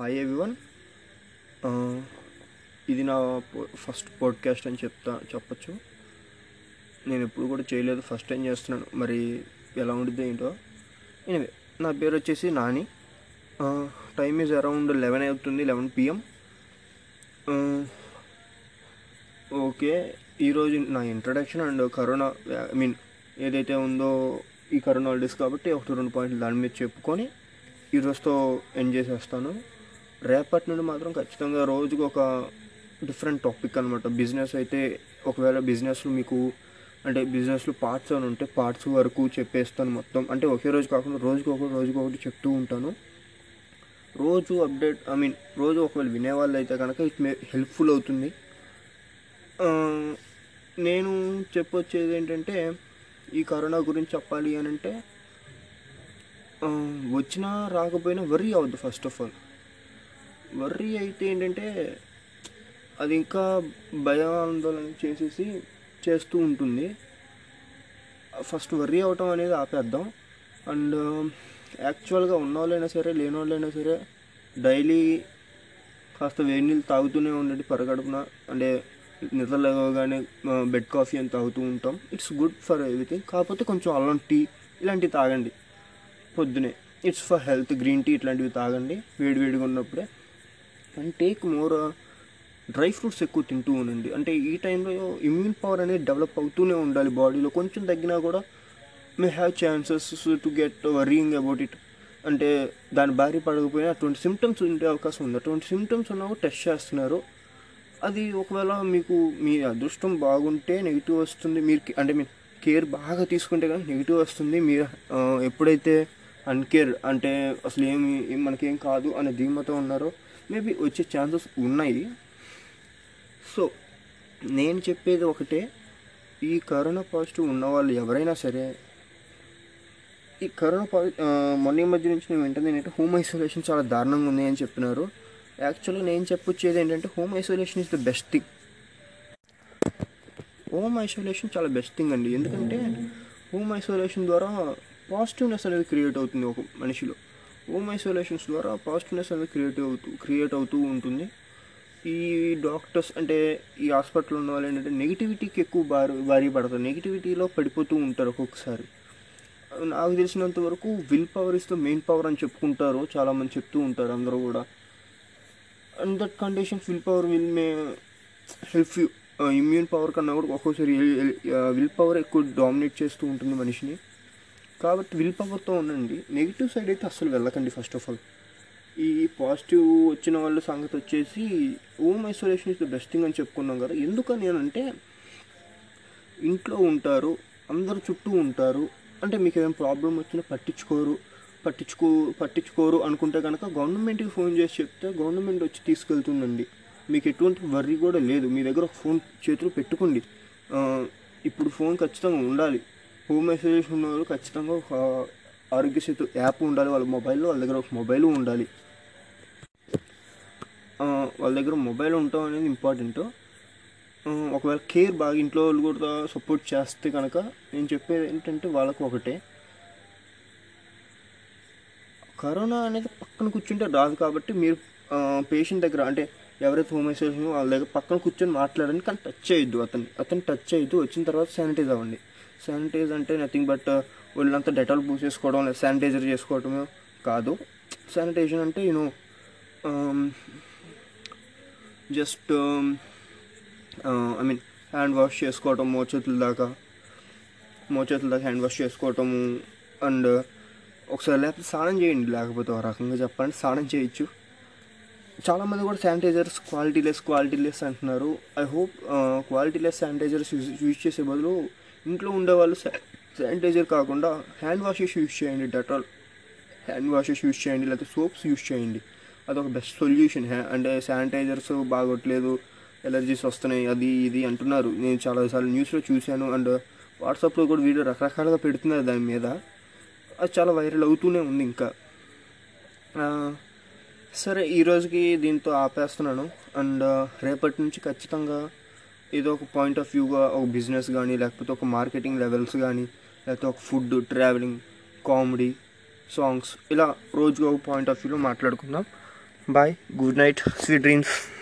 Hi everyone uh, ఇది నా first podcast అని చెప్తా చెప్పచ్చు. నేను ఎప్పుడు కూడా చేయలేదు ఫస్ట్ టైం చేస్తున్నాను. మరి ఎలా ఉండిద్దో ఏంటో. ఎనివే నా పేరు వచ్చేసి Nani. Time is around eleven అవుతుంది లెవెన్ పిఎం ఓకే ఈరోజు నా introduction and corona I mean ఏదైతే ఉందో ఈ కరోనా హాలిడేస్ కాబట్టి ఒకటి రెండు పాయింట్లు దాని మీద చెప్పుకొని ఈరోజుతో ఎండ్ చేసేస్తాను. రేపటి నుండి మాత్రం ఖచ్చితంగా రోజుకు ఒక డిఫరెంట్ టాపిక్ అనమాట బిజినెస్ అయితే ఒకవేళ బిజినెస్లో మీకు అంటే బిజినెస్లో పార్ట్స్ అని ఉంటే పార్ట్స్ వరకు చెప్పేస్తాను మొత్తం. అంటే ఒకే రోజు కాకుండా రోజుకి ఒకటి రోజుకి ఒకటి చెప్తూ ఉంటాను. రోజు అప్డేట్ ఐ మీన్ రోజు ఒకవేళ వినేవాళ్ళు అయితే కనుక ఇట్ మే హెల్ప్ఫుల్ అవుతుంది. నేను చెప్పొచ్చేది ఏంటంటే ఈ కరోనా గురించి చెప్పాలి అని అంటే వచ్చినా రాకపోయినా వరీ అవద్దు ఫస్ట్ ఆఫ్ ఆల్ వర్రీ అయితే ఏంటంటే అది ఇంకా భయాందోళన చేసేసి చేస్తూ ఉంటుంది. ఫస్ట్ వర్రీ అవటం అనేది ఆపేద్దాం. అండ్ యాక్చువల్గా ఉన్నవాళ్ళైనా సరే లేని వాళ్ళైనా సరే డైలీ కాస్త వేడి నీళ్ళు తాగుతూనే ఉండండి పరగడుపున. అంటే నిద్ర లేవగానే బెడ్ కాఫీ అని తాగుతూ ఉంటాం. It's good for everything. కాకపోతే కొంచెం అల్లం టీ ఇలాంటివి తాగండి. పొద్దునే. It's for health. Green tea ఇట్లాంటివి తాగండి. వేడి వేడిగా ఉన్నప్పుడే. And take more dry fruits ఎక్కువ తింటూ ఉండండి. అంటే ఈ టైంలో ఇమ్యూన్ పవర్ అనేది డెవలప్ అవుతూనే ఉండాలి బాడీలో కొంచెం తగ్గినా కూడా may have chances to get worrying about it అంటే దాని బారి పడకపోయినా అటువంటి సిమ్టమ్స్ ఉండే అవకాశం ఉంది. అటువంటి సిమ్టమ్స్ ఉన్నా టెస్ట్ చేస్తున్నారు. అది ఒకవేళ మీకు మీ అదృష్టం బాగుంటే నెగిటివ్ వస్తుంది. మీరు అంటే మీరు కేర్ బాగా తీసుకుంటే కానీ నెగిటివ్ వస్తుంది. మీరు uh, ఎప్పుడైతే అన్కేర్ అంటే అసలు ఏమి మనకేం కాదు అనే ధీమతో ఉన్నారో మేబీ వచ్చే ఛాన్సెస్ ఉన్నాయి. సో నేను చెప్పేది ఒకటే ఈ కరోనా పాజిటివ్ ఉన్న వాళ్ళు ఎవరైనా సరే ఈ కరోనా పాజి మొన్న మధ్య నుంచి నేను వెంటనే ఏంటంటే హోమ్ ఐసోలేషన్ చాలా దారుణంగా ఉంది అని చెప్పినారు. యాక్చువల్గా నేను చెప్పొచ్చేది ఏంటంటే home isolation is the best thing home isolation చాలా బెస్ట్ థింగ్ అండి. ఎందుకంటే హోమ్ ఐసోలేషన్ ద్వారా పాజిటివ్నెస్ అనేది క్రియేట్ అవుతుంది ఒక మనిషిలో. హోమ్ ఐసోలేషన్స్ ద్వారా పాజిటివ్నెస్ అనేది క్రియేట్ అవుతూ క్రియేట్ అవుతూ ఉంటుంది. ఈ డాక్టర్స్ అంటే ఈ హాస్పిటల్లో ఉన్న వాళ్ళు ఏంటంటే నెగిటివిటీకి ఎక్కువ భారీ భారీ పడతారు. నెగిటివిటీలో పడిపోతూ ఉంటారు ఒక్కొక్కసారి. నాకు తెలిసినంత వరకు will power is the main power అని చెప్పుకుంటారు. చాలామంది చెప్తూ ఉంటారు అందరూ కూడా. And that conditions will power will may help you immune power కన్నా కూడా ఒక్కోసారి విల్ పవర్ ఎక్కువ డామినేట్ చేస్తూ ఉంటుంది మనిషిని. కాబట్టి విల్ పవర్తో ఉండండి. నెగిటివ్ సైడ్ అయితే అస్సలు వెళ్ళకండి ఫస్ట్ ఆఫ్ ఆల్ ఈ పాజిటివ్ వచ్చిన వాళ్ళ సంగతి వచ్చేసి home isolation is the best thing అని చెప్పుకున్నాం కదా. ఎందుకని అంటే ఇంట్లో ఉంటారు అందరు చుట్టూ ఉంటారు అంటే మీకు ఏమైనా ప్రాబ్లం వచ్చినా పట్టించుకోరు పట్టించుకో పట్టించుకోరు అనుకుంటే కనుక గవర్నమెంట్కి ఫోన్ చేసి చెప్తే గవర్నమెంట్ వచ్చి తీసుకెళ్తుందండి. మీకు ఎటువంటి వర్రీ కూడా లేదు. మీ దగ్గర ఒక ఫోన్ చేతిలో పెట్టుకోండి. ఇప్పుడు ఫోన్ ఖచ్చితంగా ఉండాలి. హోమ్ ఐసోలేషన్ ఉన్నవాళ్ళు ఖచ్చితంగా ఒక ఆరోగ్య సేతు యాప్ ఉండాలి. వాళ్ళ మొబైల్లో వాళ్ళ దగ్గర ఒక మొబైల్ ఉండాలి. వాళ్ళ దగ్గర మొబైల్ ఉండటం అనేది ఇంపార్టెంట్ ఒకవేళ కేర్ బాగా ఇంట్లో వాళ్ళు కూడా సపోర్ట్ చేస్తే కనుక నేను చెప్పేది ఏంటంటే వాళ్ళకు ఒకటే. కరోనా అనేది పక్కన కూర్చుంటే రాదు కాబట్టి మీరు పేషెంట్ దగ్గర అంటే ఎవరైతే హోమ్ ఐసోలేషన్ వాళ్ళ దగ్గర పక్కన కూర్చొని మాట్లాడండి కానీ టచ్ చేయొద్దు అతన్ని. అతను టచ్ చేయొద్దు. వచ్చిన తర్వాత శానిటైజ్ అవ్వండి. శానిటైజ్ అంటే నథింగ్ బట్ ఒళ్ళంతా డెటాల్ పూసేసుకోవడం లేదా శానిటైజర్ చేసుకోవడం కాదు. శానిటైజర్ అంటే you know just I mean hand wash చేసుకోవటం మోచేతుల దాకా మోచేతుల దాకా హ్యాండ్ వాష్ చేసుకోవటము అండ్ uh, ఒకసారి లేకపోతే స్నానం చేయండి లేకపోతే ఒక రకంగా చెప్పండి స్నానం చేయొచ్చు. చాలామంది కూడా sanitizers quality less quality less అంటున్నారు. I hope quality less sanitizers use use చేసే బదులు ఇంట్లో ఉండేవాళ్ళు శానిటైజర్ కాకుండా హ్యాండ్ వాషెస్ యూజ్ చేయండి డెటాల్. హ్యాండ్ వాషెస్ యూజ్ చేయండి లేకపోతే సోప్స్ యూజ్ చేయండి. అదొక బెస్ట్ సొల్యూషన్. అంటే శానిటైజర్స్ బాగోట్లేదు ఎలర్జీస్ వస్తున్నాయి అది ఇది అంటున్నారు. నేను చాలాసార్లు న్యూస్లో చూశాను అండ్ వాట్సాప్లో కూడా వీడియో రకరకాలుగా పెడుతున్నారు దాని మీద. అది చాలా వైరల్ అవుతూనే ఉంది ఇంకా. సరే ఈరోజుకి దీంతో ఆపేస్తున్నాను. అండ్ రేపటి నుంచి ఖచ్చితంగా ఏదో ఒక పాయింట్ ఆఫ్ వ్యూగా ఒక బిజినెస్ కానీ లేకపోతే ఒక మార్కెటింగ్ లెవెల్స్ కానీ లేకపోతే ఒక ఫుడ్ ట్రావెలింగ్ కామెడీ సాంగ్స్ ఇలా రోజుగా ఒక పాయింట్ ఆఫ్ వ్యూలో మాట్లాడుకుందాం. Bye good night sweet dreams